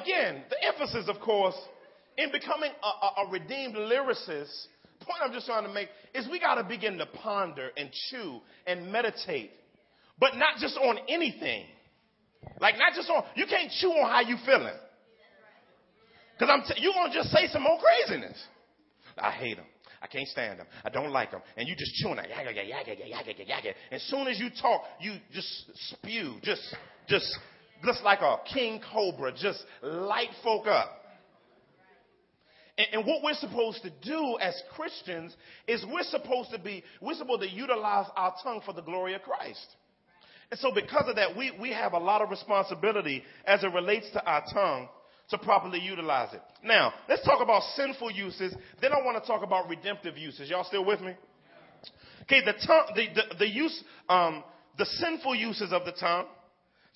again, the emphasis, of course, in becoming a, a, a redeemed lyricist, point I'm just trying to make is we got to begin to ponder and chew and meditate, but not just on anything. Like not just on, you can't chew on how you feeling. Cause I'm, t- you're gonna just say some more craziness. I hate them. I can't stand them. I don't like them. And you just chewing that. Yaga, yaga, yaga, yaga, yaga. As soon as you talk, you just spew. Just, just, just like a king cobra. Just light folk up. And, and what we're supposed to do as Christians is we're supposed to be, we're supposed to utilize our tongue for the glory of Christ. And so because of that, we, we have a lot of responsibility as it relates to our tongue to properly utilize it. Now, let's talk about sinful uses. Then I want to talk about redemptive uses. Y'all still with me? Okay, the tongue, the, the, the use, um, the sinful uses of the tongue.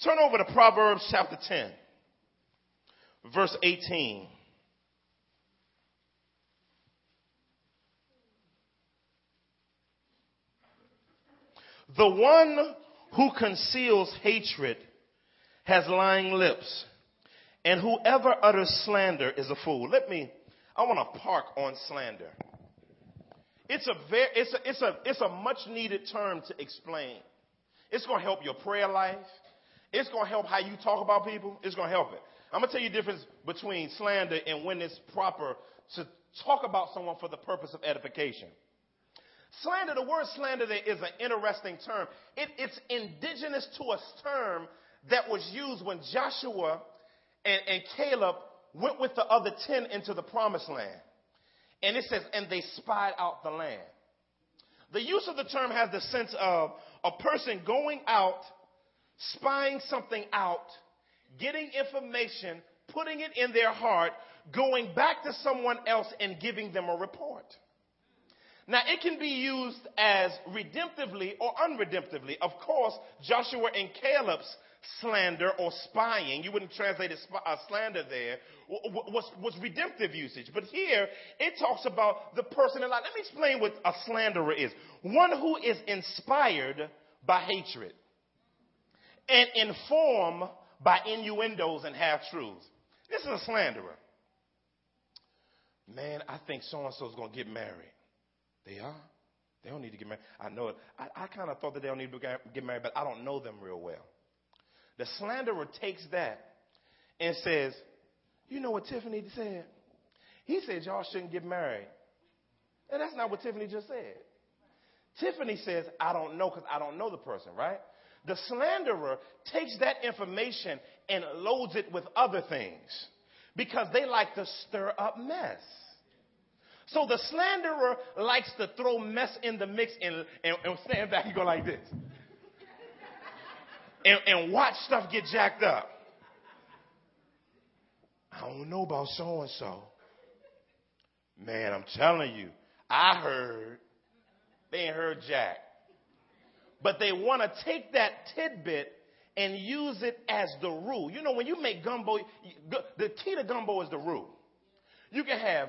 Turn over to Proverbs chapter 10, verse 18. The one who conceals hatred has lying lips, and whoever utters slander is a fool. Let me, I want to park on slander. It's a very, it's a, it's a, it's a much needed term to explain. It's going to help your prayer life. It's going to help how you talk about people. It's going to help it. I'm going to tell you the difference between slander and when it's proper to talk about someone for the purpose of edification. Slander, the word slander is an interesting term. It, it's indigenous to a term that was used when Joshua and, and Caleb went with the other 10 into the promised land. And it says, and they spied out the land. The use of the term has the sense of a person going out, spying something out, getting information, putting it in their heart, going back to someone else and giving them a report. Now, it can be used as redemptively or unredemptively. Of course, Joshua and Caleb's slander or spying, you wouldn't translate it uh, slander there, was, was redemptive usage. But here, it talks about the person in life. Let me explain what a slanderer is. One who is inspired by hatred and inform by innuendos and half truths. This is a slanderer. Man, I think so and so is going to get married. They are. They don't need to get married. I know it. I, I kind of thought that they don't need to get married, but I don't know them real well. The slanderer takes that and says, You know what Tiffany said? He said y'all shouldn't get married. And that's not what Tiffany just said. Tiffany says, I don't know because I don't know the person, right? The slanderer takes that information and loads it with other things because they like to stir up mess. So the slanderer likes to throw mess in the mix and, and, and stand back and go like this. And, and watch stuff get jacked up. I don't know about so and so. Man, I'm telling you, I heard. They ain't heard Jack. But they want to take that tidbit and use it as the rule. You know, when you make gumbo, the key to gumbo is the roux. You can have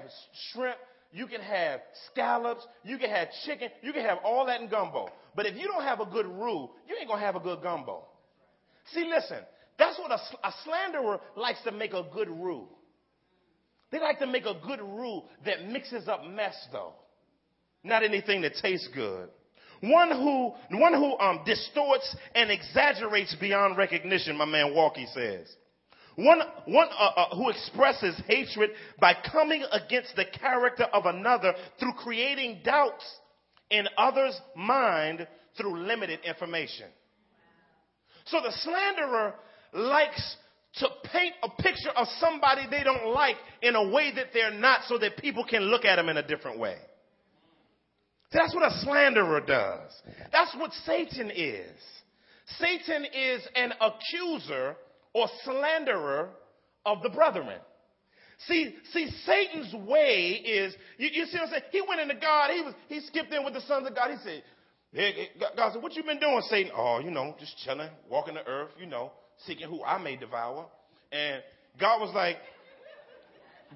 shrimp, you can have scallops, you can have chicken, you can have all that in gumbo. But if you don't have a good roux, you ain't gonna have a good gumbo. See, listen, that's what a, a slanderer likes to make a good roux. They like to make a good roux that mixes up mess, though, not anything that tastes good. One who, one who um, distorts and exaggerates beyond recognition, my man Waltke says. One, one uh, uh, who expresses hatred by coming against the character of another through creating doubts in others' mind through limited information. So the slanderer likes to paint a picture of somebody they don't like in a way that they're not so that people can look at them in a different way. That's what a slanderer does. That's what Satan is. Satan is an accuser or slanderer of the brethren. See, see, Satan's way is, you, you, see what I'm saying? He went into God, he was, he skipped in with the sons of God. He said, hey, God said, what you been doing, Satan? Oh, you know, just chilling, walking the earth, you know, seeking who I may devour. And God was like,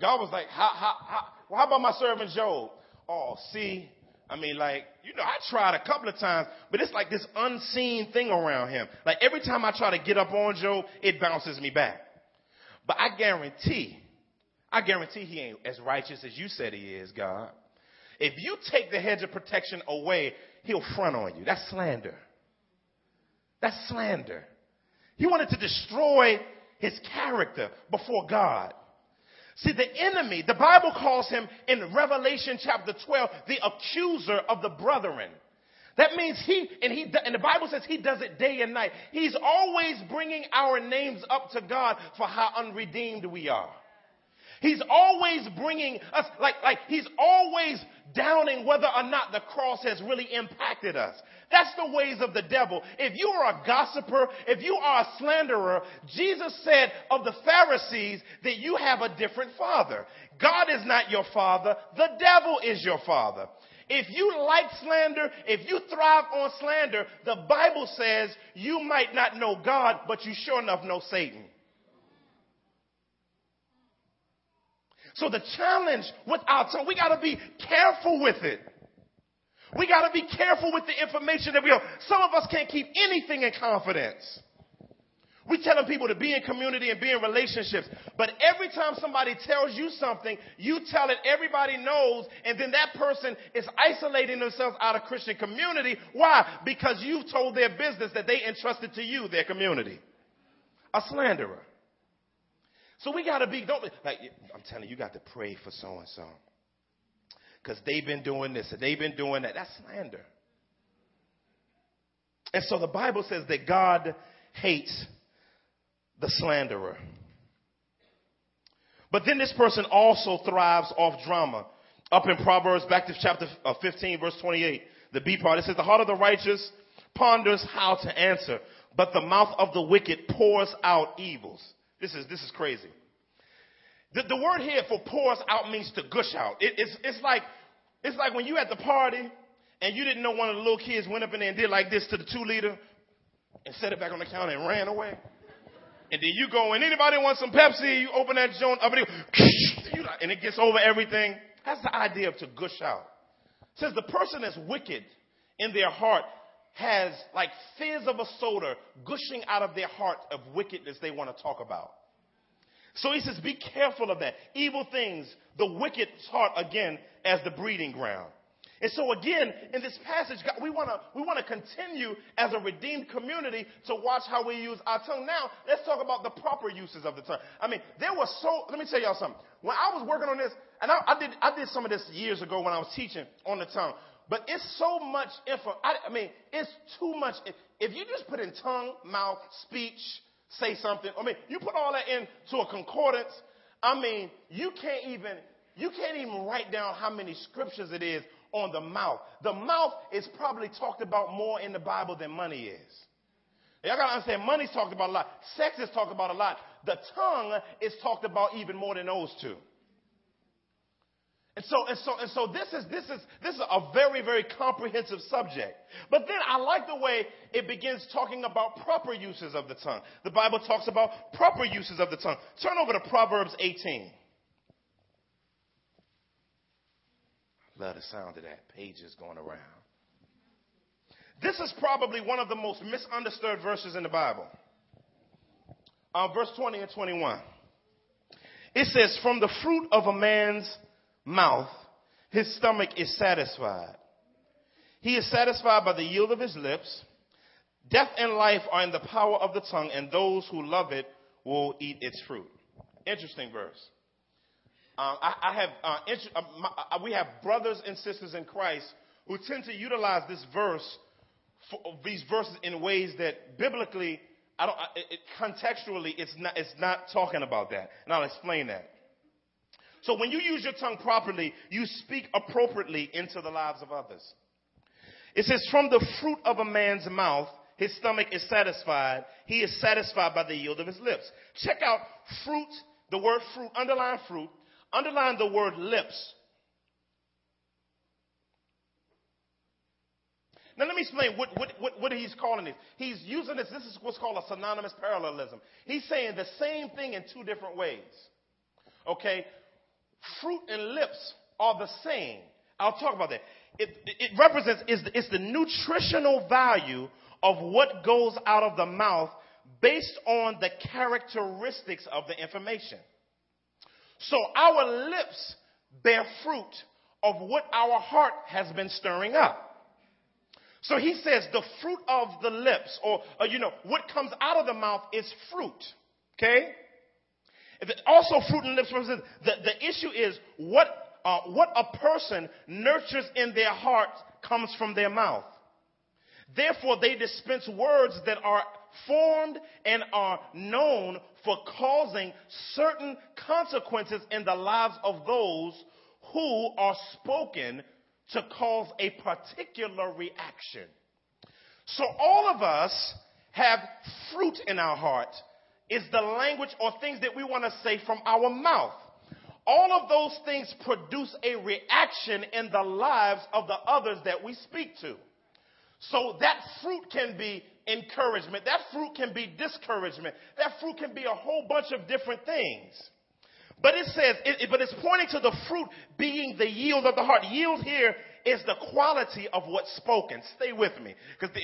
God was like, how, how, how, well, how about my servant Job? Oh, see, I mean, like, you know, I tried a couple of times, but it's like this unseen thing around him. Like every time I try to get up on Job, it bounces me back. But I guarantee, I guarantee he ain't as righteous as you said he is, God. If you take the hedge of protection away, he'll front on you. That's slander. That's slander. He wanted to destroy his character before God. See, the enemy, the Bible calls him in Revelation chapter 12, the accuser of the brethren. That means he, and he, and the Bible says he does it day and night. He's always bringing our names up to God for how unredeemed we are. He's always bringing us, like, like he's always downing whether or not the cross has really impacted us. That's the ways of the devil. If you are a gossiper, if you are a slanderer, Jesus said of the Pharisees that you have a different father. God is not your father. The devil is your father. If you like slander, if you thrive on slander, the Bible says you might not know God, but you sure enough know Satan. So the challenge with our tongue, we gotta be careful with it. We gotta be careful with the information that we have. Some of us can't keep anything in confidence. We telling people to be in community and be in relationships. But every time somebody tells you something, you tell it, everybody knows, and then that person is isolating themselves out of Christian community. Why? Because you've told their business that they entrusted to you, their community. A slanderer. So we gotta be, don't, like, I'm telling you, you got to pray for so and so. Cause they've been doing this and they've been doing that. That's slander. And so the Bible says that God hates the slanderer. But then this person also thrives off drama. Up in Proverbs, back to chapter uh, 15, verse 28, the B part, it says, The heart of the righteous ponders how to answer, but the mouth of the wicked pours out evils. This is, this is crazy. The, the word here for pours out means to gush out. It, it's, it's like, it's like when you at the party and you didn't know one of the little kids went up in there and did like this to the two liter and set it back on the counter and ran away. And then you go and anybody wants some Pepsi, you open that joint up and it gets over everything. That's the idea of to gush out. It says the person that's wicked in their heart has like fizz of a soda gushing out of their heart of wickedness they want to talk about. So he says, be careful of that. Evil things, the wicked's heart again as the breeding ground. And so again, in this passage, God, we want to we want to continue as a redeemed community to watch how we use our tongue. Now, let's talk about the proper uses of the tongue. I mean, there was so. Let me tell y'all something. When I was working on this, and I, I did I did some of this years ago when I was teaching on the tongue. But it's so much info. I, I mean, it's too much. If you just put in tongue, mouth, speech, say something. I mean, you put all that into a concordance. I mean, you can't even you can't even write down how many scriptures it is on the mouth. The mouth is probably talked about more in the Bible than money is. Y'all gotta understand, money's talked about a lot. Sex is talked about a lot. The tongue is talked about even more than those two. And so, and so, and so this is, this is, this is a very, very comprehensive subject. But then I like the way it begins talking about proper uses of the tongue. The Bible talks about proper uses of the tongue. Turn over to Proverbs 18. Love the sound of that. Pages going around. This is probably one of the most misunderstood verses in the Bible. Uh, verse 20 and 21. It says, From the fruit of a man's mouth, his stomach is satisfied. He is satisfied by the yield of his lips. Death and life are in the power of the tongue, and those who love it will eat its fruit. Interesting verse. Uh, I, I, have uh, int- uh, my, uh, we have brothers and sisters in Christ who tend to utilize this verse, for, these verses in ways that biblically, I don't, it, contextually, it's not, it's not talking about that, and I'll explain that. So when you use your tongue properly, you speak appropriately into the lives of others. It says, from the fruit of a man's mouth, his stomach is satisfied. He is satisfied by the yield of his lips. Check out fruit, the word fruit, underline fruit, underline the word lips. Now let me explain what, what, what, what, he's calling this. He's using this, this is what's called a synonymous parallelism. He's saying the same thing in two different ways. Okay? Fruit and lips are the same. I'll talk about that. It, it represents, it's the, it's the nutritional value of what goes out of the mouth based on the characteristics of the information. So our lips bear fruit of what our heart has been stirring up. So he says the fruit of the lips, or, or you know, what comes out of the mouth is fruit. Okay? Also, fruit and lips. The, the issue is what, uh, what a person nurtures in their heart comes from their mouth. Therefore, they dispense words that are formed and are known for causing certain consequences in the lives of those who are spoken to cause a particular reaction. So all of us have fruit in our heart is the language or things that we want to say from our mouth. All of those things produce a reaction in the lives of the others that we speak to. So that fruit can be encouragement. That fruit can be discouragement. That fruit can be a whole bunch of different things. But it says, it, but it's pointing to the fruit being the yield of the heart. Yield here is the quality of what's spoken. Stay with me, because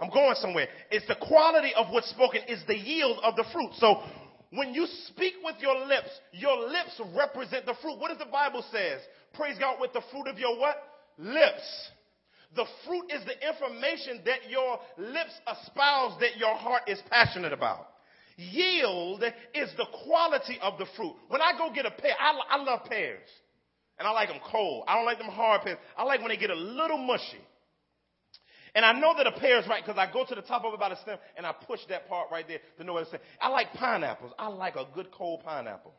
I'm going somewhere. It's the quality of what's spoken is the yield of the fruit. So when you speak with your lips, your lips represent the fruit. What does the Bible says? Praise God with the fruit of your what? Lips. The fruit is the information that your lips espouse that your heart is passionate about. Yield is the quality of the fruit. When I go get a pear, I, I love pears. And I like them cold. I don't like them hard pears. I like when they get a little mushy. And I know that a pear is right because I go to the top of it by the stem and I push that part right there to know what it's saying. I like pineapples. I like a good cold pineapple.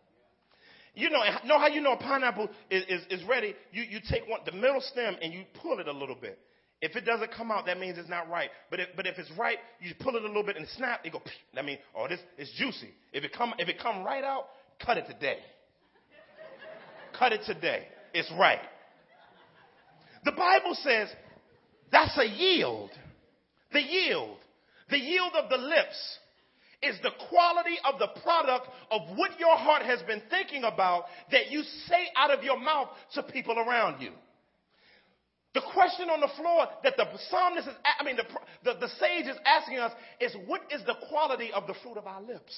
You know, know how you know a pineapple is, is, is ready? You, you take one, the middle stem and you pull it a little bit. If it doesn't come out, that means it's not right. But if, but if it's right, you pull it a little bit and snap, it go, that means, oh, this is juicy. If it come, if it come right out, cut it today. Cut it today. It's right. The Bible says that's a yield. The yield. The yield of the lips is the quality of the product of what your heart has been thinking about that you say out of your mouth to people around you. The question on the floor that the psalmist is, I mean, the, the, the sage is asking us is what is the quality of the fruit of our lips?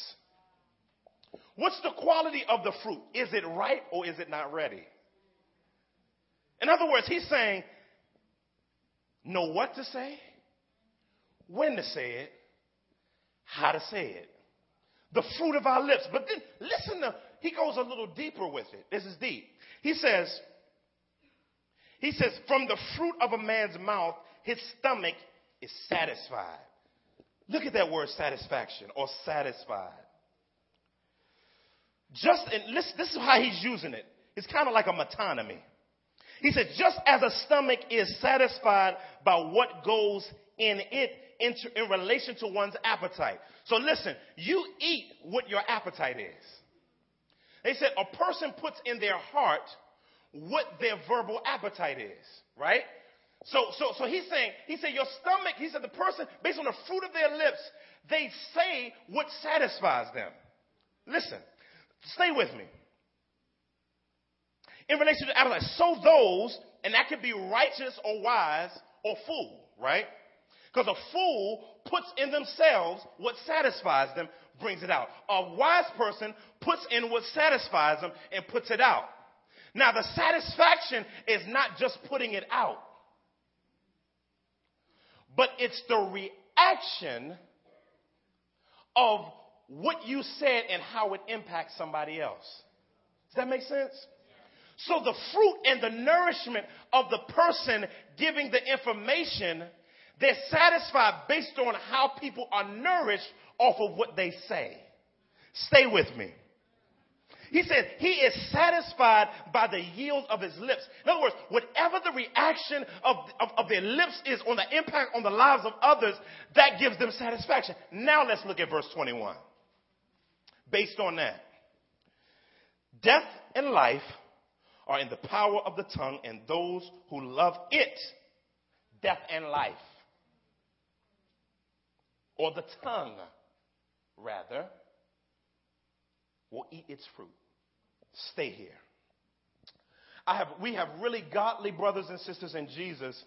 What's the quality of the fruit? Is it ripe or is it not ready? In other words, he's saying, know what to say, when to say it, how to say it. The fruit of our lips. But then listen to, he goes a little deeper with it. This is deep. He says, he says, from the fruit of a man's mouth, his stomach is satisfied. Look at that word satisfaction or satisfied. Just, and this, this is how he's using it. It's kind of like a metonymy. He said, just as a stomach is satisfied by what goes in it in, in relation to one's appetite. So listen, you eat what your appetite is. They said a person puts in their heart what their verbal appetite is, right? So, so, so he's saying, he said, your stomach, he said, the person, based on the fruit of their lips, they say what satisfies them. Listen, stay with me. In relation to appetite, so those, and that could be righteous or wise or fool, right? Because a fool puts in themselves what satisfies them, brings it out. A wise person puts in what satisfies them and puts it out. Now, the satisfaction is not just putting it out, but it's the reaction of what you said and how it impacts somebody else. Does that make sense? So the fruit and the nourishment of the person giving the information, they're satisfied based on how people are nourished off of what they say. Stay with me. He said he is satisfied by the yield of his lips. In other words, whatever the reaction of, of, of, their lips is on the impact on the lives of others, that gives them satisfaction. Now let's look at verse 21. Based on that, death and life are in the power of the tongue, and those who love it, death and life, or the tongue, rather, will eat its fruit. Stay here. I have, we have really godly brothers and sisters in Jesus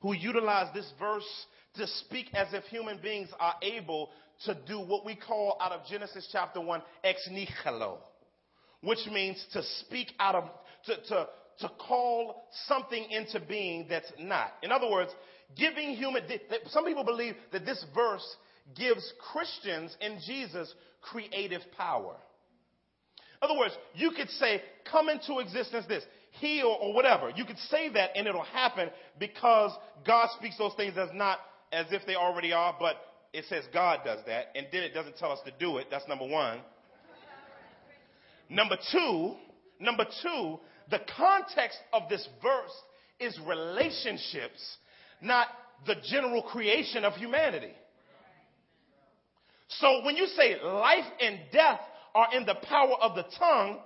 who utilize this verse to speak as if human beings are able to do what we call out of Genesis chapter 1, ex nihilo, which means to speak out of, to, to, to call something into being that's not. In other words, giving human, some people believe that this verse gives Christians in Jesus creative power. In other words, you could say, come into existence this, heal or whatever. You could say that and it'll happen because God speaks those things as not as if they already are, but it says God does that, and then it doesn't tell us to do it. That's number one. Number two, number two, the context of this verse is relationships, not the general creation of humanity. So when you say life and death are in the power of the tongue,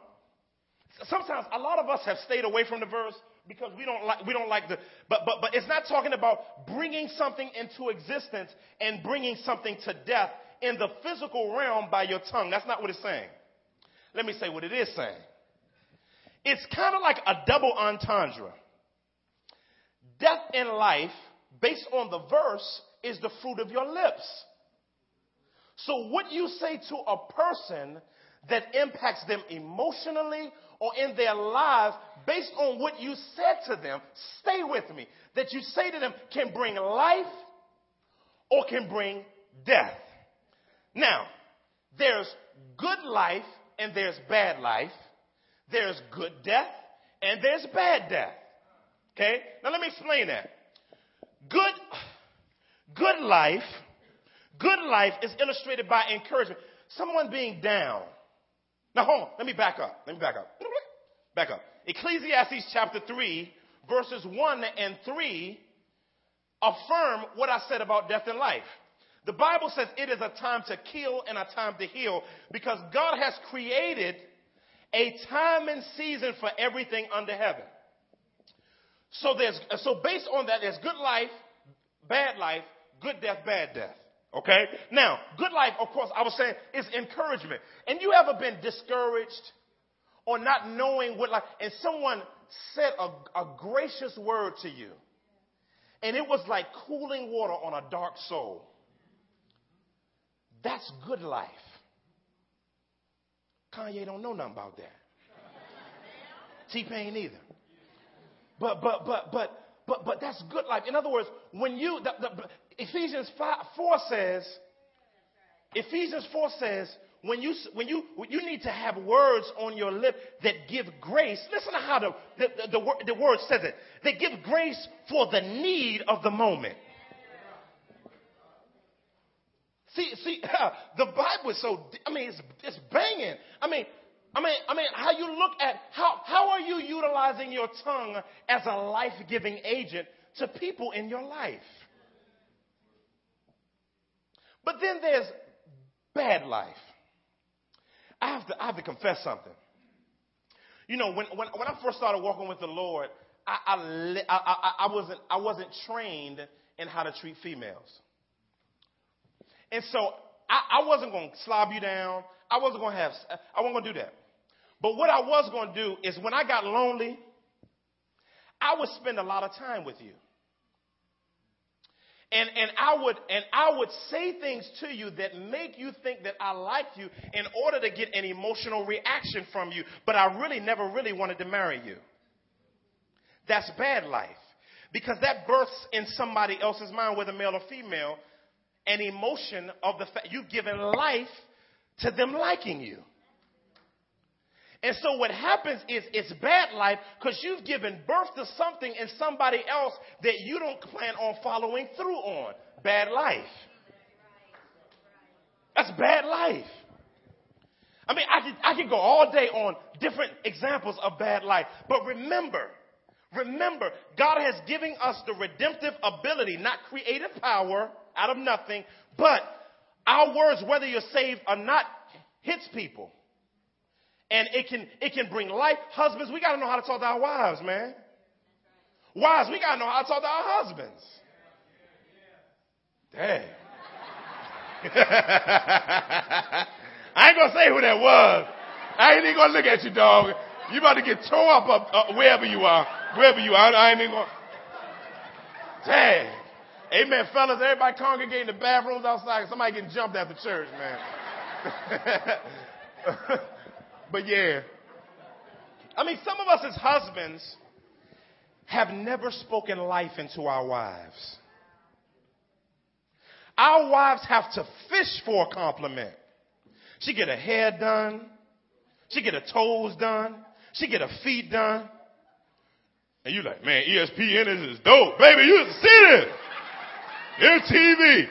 sometimes a lot of us have stayed away from the verse because we don't like we don't like the but but but it's not talking about bringing something into existence and bringing something to death in the physical realm by your tongue. That's not what it's saying. Let me say what it is saying. It's kind of like a double entendre. Death and life, based on the verse, is the fruit of your lips. So what you say to a person that impacts them emotionally or in their lives based on what you said to them, stay with me, that you say to them can bring life or can bring death. Now, there's good life and there's bad life. There's good death and there's bad death. Okay? Now let me explain that. Good, good life, good life is illustrated by encouragement. Someone being down now hold on. Let me back up. Let me back up. Back up. Ecclesiastes chapter 3, verses 1 and 3 affirm what I said about death and life. The Bible says it is a time to kill and a time to heal because God has created a time and season for everything under heaven. So there's, so based on that, there's good life, bad life, good death, bad death. Okay? Now, good life, of course, I was saying, is encouragement. And you ever been discouraged or not knowing what life, and someone said a, a gracious word to you, and it was like cooling water on a dark soul. That's good life. Kanye don't know nothing about that. T-Pain either. But, but, but, but, but, but that's good life. In other words, when you, the, the, Ephesians 5, 4 says, Ephesians 4 says, when you, when you, you need to have words on your lip that give grace. Listen to how the, the, the, the, the word says it. They give grace for the need of the moment. See, see, the Bible is so, I mean, it's, it's banging. I mean, I mean, I mean, how you look at, how, how are you utilizing your tongue as a life-giving agent to people in your life? But then there's bad life. I have to, I have to confess something. You know, when, when, when I first started walking with the Lord, I, I, I, I, wasn't, I wasn't trained in how to treat females. And so I, I wasn't going to slob you down. I wasn't going to have, I wasn't going to do that. But what I was going to do is when I got lonely, I would spend a lot of time with you. And, and I would, and I would say things to you that make you think that I like you in order to get an emotional reaction from you. But I really never really wanted to marry you. That's bad life. Because that births in somebody else's mind, whether male or female, an emotion of the fact you've given life to them liking you. And so what happens is it's bad life because you've given birth to something in somebody else that you don't plan on following through on. Bad life. That's bad life. I mean, I could, I could go all day on different examples of bad life. But remember, remember, God has given us the redemptive ability, not creative power out of nothing, but our words, whether you're saved or not, hits people. And it can, it can bring life. Husbands, we got to know how to talk to our wives, man. Wives, we got to know how to talk to our husbands. Dang. I ain't going to say who that was. I ain't even going to look at you, dog. You about to get tore up, up, up wherever you are. Wherever you are. I ain't even going to. Dang. Amen, fellas. Everybody congregate in the bathrooms outside. Somebody getting jumped the church, man. but yeah. I mean, some of us as husbands have never spoken life into our wives. Our wives have to fish for a compliment. She get her hair done. She get her toes done. She get her feet done. And you like, man, ESPN is dope. Baby, you see this. MTV.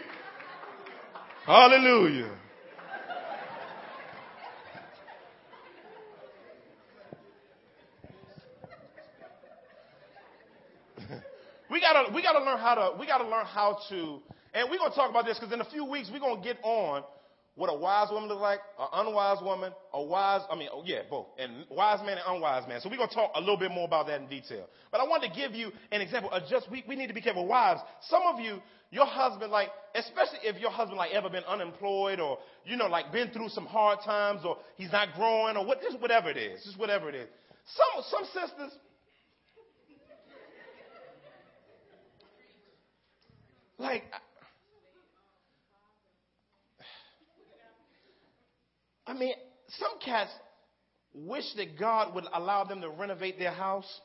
Hallelujah. we gotta we gotta learn how to we gotta learn how to and we're gonna talk about this because in a few weeks we're gonna get on what a wise woman looks like, an unwise woman, a wise, I mean, oh, yeah, both, and wise man and unwise man. So we're going to talk a little bit more about that in detail. But I wanted to give you an example of just, we, we need to be careful. Wives, some of you, your husband, like, especially if your husband, like, ever been unemployed or, you know, like, been through some hard times or he's not growing or what, just whatever it is, just whatever it is. Some, some sisters, like, I mean, some cats wish that God would allow them to renovate their house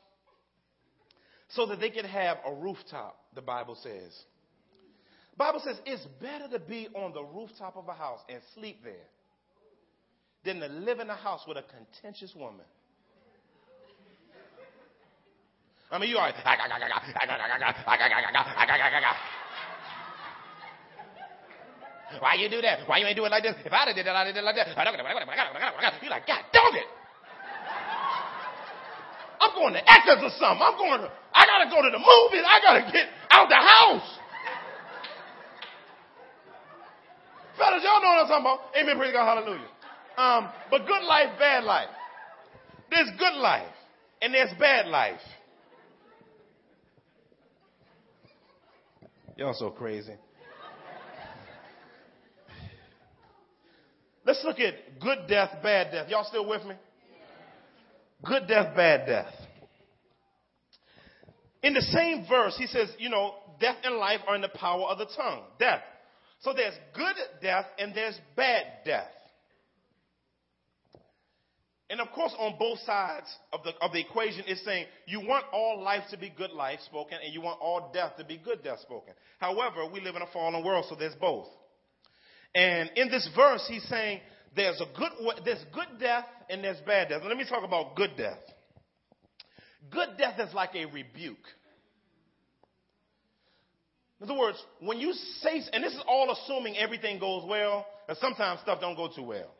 so that they could have a rooftop, the Bible says. Bible says it's better to be on the rooftop of a house and sleep there than to live in a house with a contentious woman. I mean, you are. Why you do that? Why you ain't do it like this? If I'd have did it, I'd have did it like that. You're like, God damn it. I'm going to Echoes or something. I'm going to, I got to go to the movies. I got to get out the house. Fellas, y'all know what I'm talking about. Amen. Praise God. Hallelujah. Um, but good life, bad life. There's good life and there's bad life. Y'all so crazy. Let's look at good death, bad death. Y'all still with me? Good death, bad death. In the same verse, he says, you know, death and life are in the power of the tongue. Death. So there's good death and there's bad death. And of course, on both sides of the, of the equation, it's saying you want all life to be good life spoken and you want all death to be good death spoken. However, we live in a fallen world, so there's both. And in this verse, he's saying there's a good there's good death and there's bad death. Let me talk about good death. Good death is like a rebuke. In other words, when you say, and this is all assuming everything goes well, and sometimes stuff don't go too well.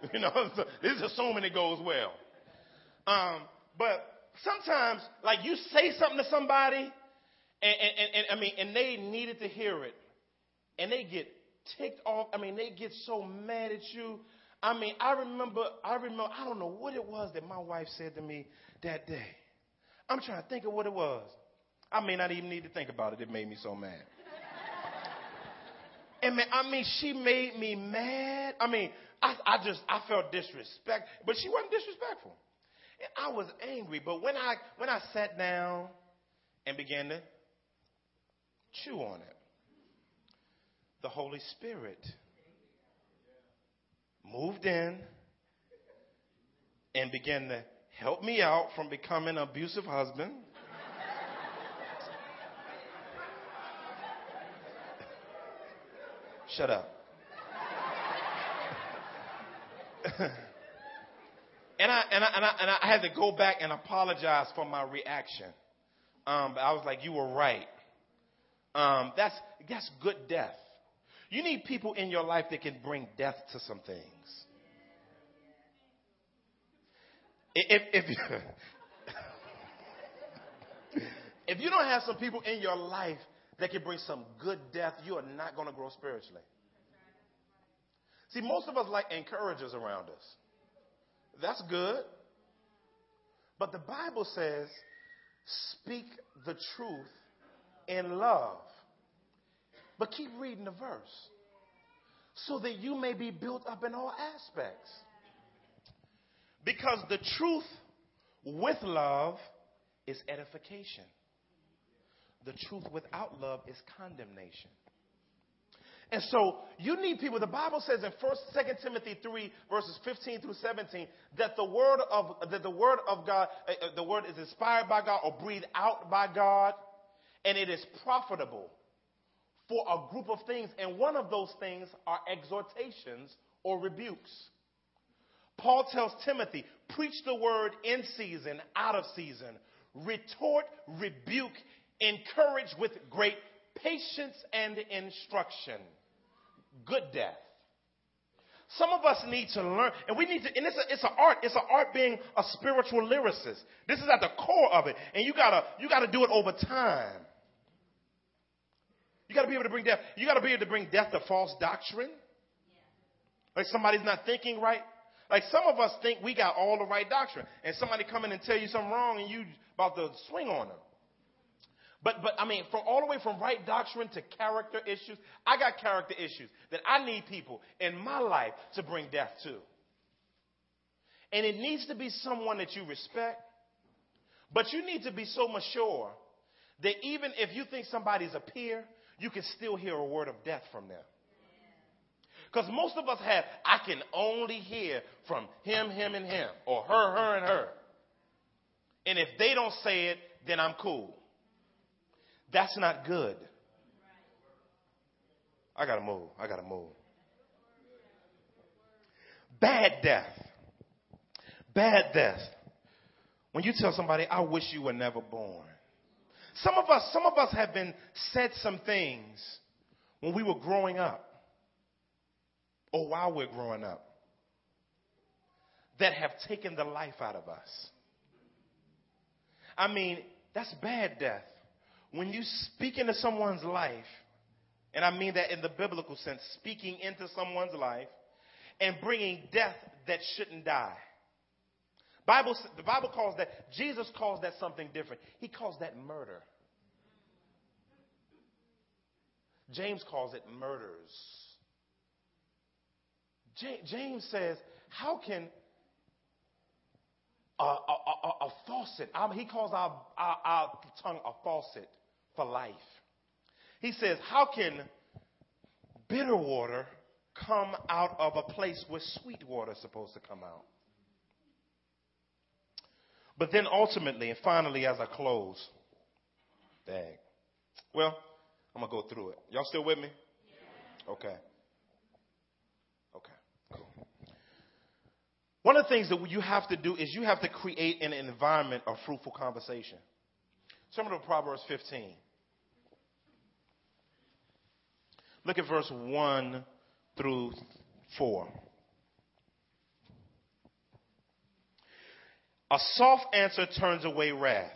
You know, this is assuming it goes well. Um, but sometimes, like you say something to somebody, and, and, and, and I mean, and they needed to hear it, and they get ticked off. I mean, they get so mad at you. I mean, I remember, I remember, I don't know what it was that my wife said to me that day. I'm trying to think of what it was. I may not even need to think about it. It made me so mad. and man, I mean, she made me mad. I mean, I, I just, I felt disrespect, but she wasn't disrespectful. And I was angry, but when I, when I sat down and began to chew on it, the Holy Spirit moved in and began to help me out from becoming an abusive husband. Shut up. and, I, and, I, and, I, and I had to go back and apologize for my reaction. Um, but I was like, you were right. Um, that's, that's good death. You need people in your life that can bring death to some things. If, if, if you don't have some people in your life that can bring some good death, you are not going to grow spiritually. See, most of us like encouragers around us. That's good. But the Bible says, speak the truth in love. But keep reading the verse. So that you may be built up in all aspects. Because the truth with love is edification. the truth without love is condemnation. And so you need people. The Bible says in First, Second Timothy three verses fifteen through seventeen that the word of that the word of God, uh, uh, the word is inspired by God or breathed out by God, and it is profitable for a group of things. And one of those things are exhortations or rebukes. Paul tells Timothy, preach the word in season, out of season, retort, rebuke, encourage with great patience and instruction good death. Some of us need to learn, and we need to, and it's, a, it's an art. It's an art being a spiritual lyricist. This is at the core of it, and you gotta, you gotta do it over time. You gotta be able to bring death. You gotta be able to bring death to false doctrine. Like somebody's not thinking right. Like some of us think we got all the right doctrine, and somebody come in and tell you something wrong, and you about to swing on them. But, but I mean, from all the way from right doctrine to character issues, I got character issues that I need people in my life to bring death to. And it needs to be someone that you respect, but you need to be so mature that even if you think somebody's a peer, you can still hear a word of death from them. Because most of us have, I can only hear from him, him, and him, or her, her, and her. And if they don't say it, then I'm cool. That's not good. I gotta move. I gotta move. Bad death. Bad death. When you tell somebody, I wish you were never born. Some of us, some of us have been said some things when we were growing up or while we're growing up that have taken the life out of us. I mean, that's bad death when you speak into someone's life, and I mean that in the biblical sense, speaking into someone's life and bringing death that shouldn't die. Bible, the Bible calls that, Jesus calls that something different. He calls that murder. James calls it murders. James says, How can a, a, a, a faucet, he calls our, our, our tongue a faucet, for life. He says, How can bitter water come out of a place where sweet water is supposed to come out? But then ultimately and finally, as I close, dang. Well, I'm going to go through it. Y'all still with me? Okay. Okay, cool. One of the things that you have to do is you have to create an environment of fruitful conversation. Turn to Proverbs 15. Look at verse 1 through 4. A soft answer turns away wrath.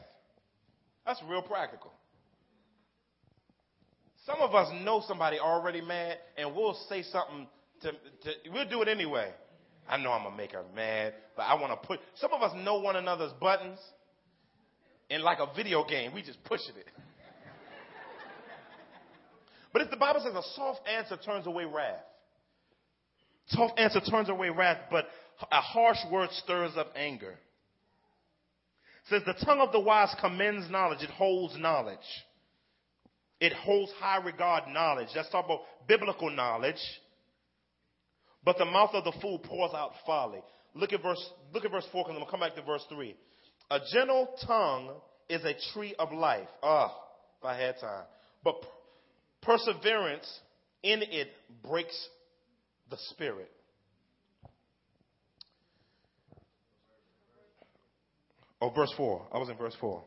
That's real practical. Some of us know somebody already mad, and we'll say something to, to we'll do it anyway. I know I'm gonna make her mad, but I want to put. Some of us know one another's buttons, and like a video game, we just pushing it. But if the Bible says a soft answer turns away wrath, soft answer turns away wrath, but a harsh word stirs up anger. Says the tongue of the wise commends knowledge. It holds knowledge. It holds high regard knowledge. Let's talk about biblical knowledge. But the mouth of the fool pours out folly. Look at verse, look at verse 4, because I'm to come back to verse 3. A gentle tongue is a tree of life. Ah, if I had time. But Perseverance in it breaks the spirit. Oh, verse 4. I was in verse 4.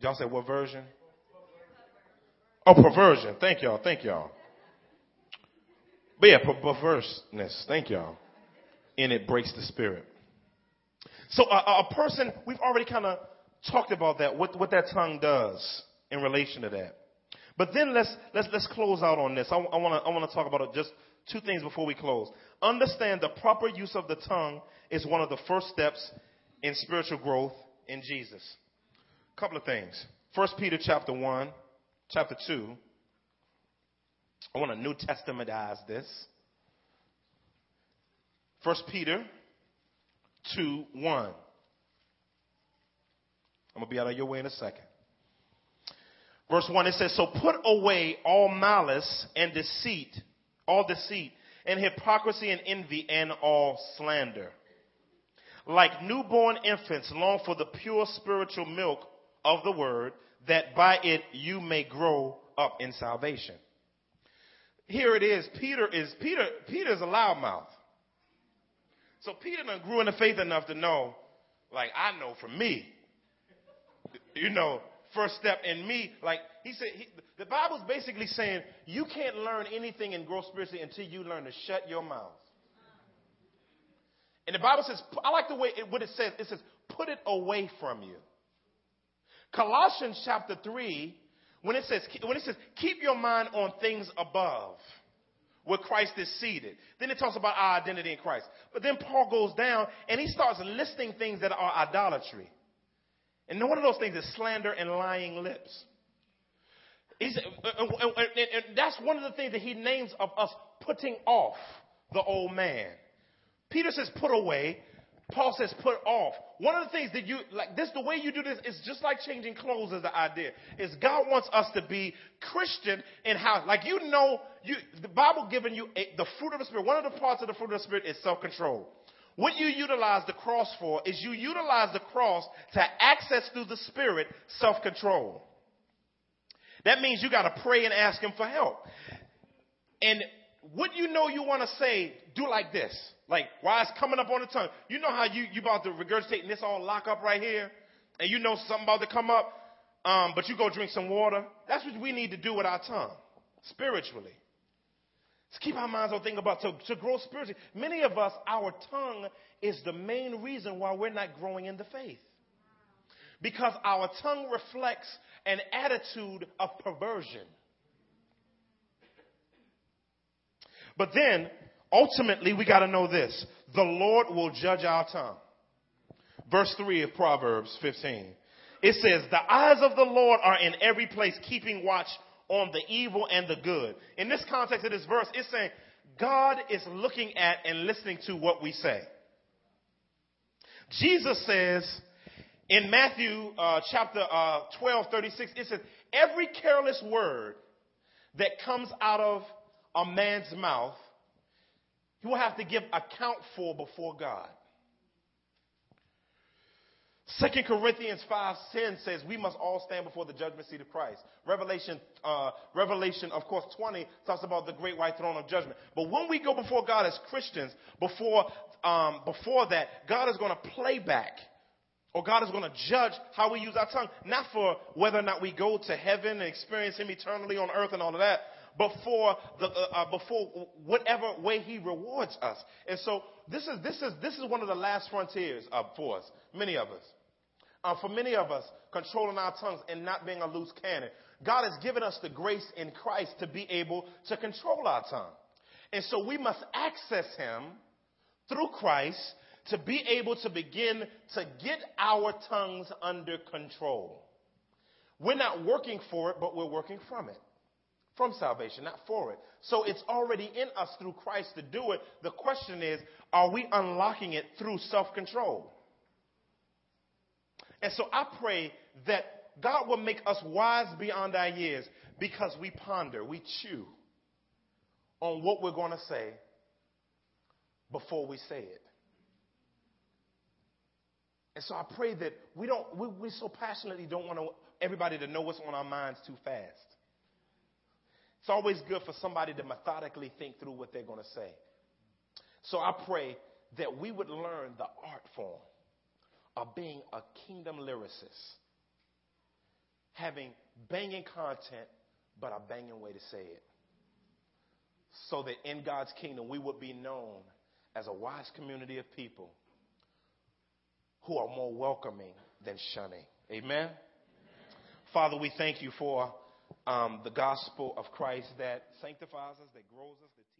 Y'all said what version? Oh, perversion. Thank y'all. Thank y'all. But yeah, perverseness. Thank y'all. And it breaks the spirit. So a, a person, we've already kind of talked about that, what, what that tongue does in relation to that. But then let's, let's, let's close out on this. I, I want to I wanna talk about just two things before we close. Understand the proper use of the tongue is one of the first steps in spiritual growth in Jesus. A couple of things. First Peter chapter 1, chapter 2. I want to New Testamentize this. First Peter 2, 1. I'm going to be out of your way in a second. Verse 1, it says, So put away all malice and deceit, all deceit, and hypocrisy and envy and all slander. Like newborn infants, long for the pure spiritual milk of the word, that by it you may grow up in salvation. Here it is. Peter is Peter. Peter's a loudmouth. So Peter done grew in the faith enough to know, like I know for me, you know, first step in me, like he said, he, the Bible's basically saying you can't learn anything and grow spiritually until you learn to shut your mouth. And the Bible says, I like the way it, what it says. It says, put it away from you. Colossians chapter 3, when it says, when it says, keep your mind on things above, where Christ is seated. Then it talks about our identity in Christ. But then Paul goes down and he starts listing things that are idolatry. And one of those things is slander and lying lips. He's, uh, uh, and that's one of the things that he names of us putting off the old man. Peter says put away. Paul says put off. One of the things that you like this, the way you do this is just like changing clothes is the idea. Is God wants us to be Christian in how, like you know, you the Bible giving you a, the fruit of the Spirit. One of the parts of the fruit of the Spirit is self control. What you utilize the cross for is you utilize the cross to access through the Spirit self control. That means you got to pray and ask Him for help. And what you know you want to say, do like this. Like, why it's coming up on the tongue. You know how you, you about to regurgitate and this all lock up right here? And you know something about to come up, um, but you go drink some water. That's what we need to do with our tongue, spiritually. Let's keep our minds on thinking about to, to grow spiritually. Many of us, our tongue is the main reason why we're not growing in the faith. Because our tongue reflects an attitude of perversion. But then, ultimately, we got to know this the Lord will judge our tongue. Verse 3 of Proverbs 15. It says, The eyes of the Lord are in every place, keeping watch on the evil and the good. In this context of this verse, it's saying God is looking at and listening to what we say. Jesus says in Matthew uh, chapter uh, 12, 36, it says, Every careless word that comes out of a man's mouth, he will have to give account for before God. 2 Corinthians 5:10 says we must all stand before the judgment seat of Christ. Revelation, uh, Revelation, of course, 20 talks about the great white throne of judgment. But when we go before God as Christians, before um, before that, God is going to play back, or God is going to judge how we use our tongue, not for whether or not we go to heaven and experience Him eternally on earth and all of that, before the uh, uh, before whatever way He rewards us. And so this is this is this is one of the last frontiers uh, for us, many of us. Uh, for many of us, controlling our tongues and not being a loose cannon. God has given us the grace in Christ to be able to control our tongue. And so we must access Him through Christ to be able to begin to get our tongues under control. We're not working for it, but we're working from it. From salvation, not for it. So it's already in us through Christ to do it. The question is, are we unlocking it through self control? And so I pray that God will make us wise beyond our years because we ponder, we chew on what we're going to say before we say it. And so I pray that we don't, we, we so passionately don't want everybody to know what's on our minds too fast. It's always good for somebody to methodically think through what they're going to say. So I pray that we would learn the art form of being a kingdom lyricist, having banging content, but a banging way to say it. So that in God's kingdom, we would be known as a wise community of people who are more welcoming than shunning. Amen? Amen. Father, we thank you for um, the gospel of Christ that sanctifies us, that grows us, that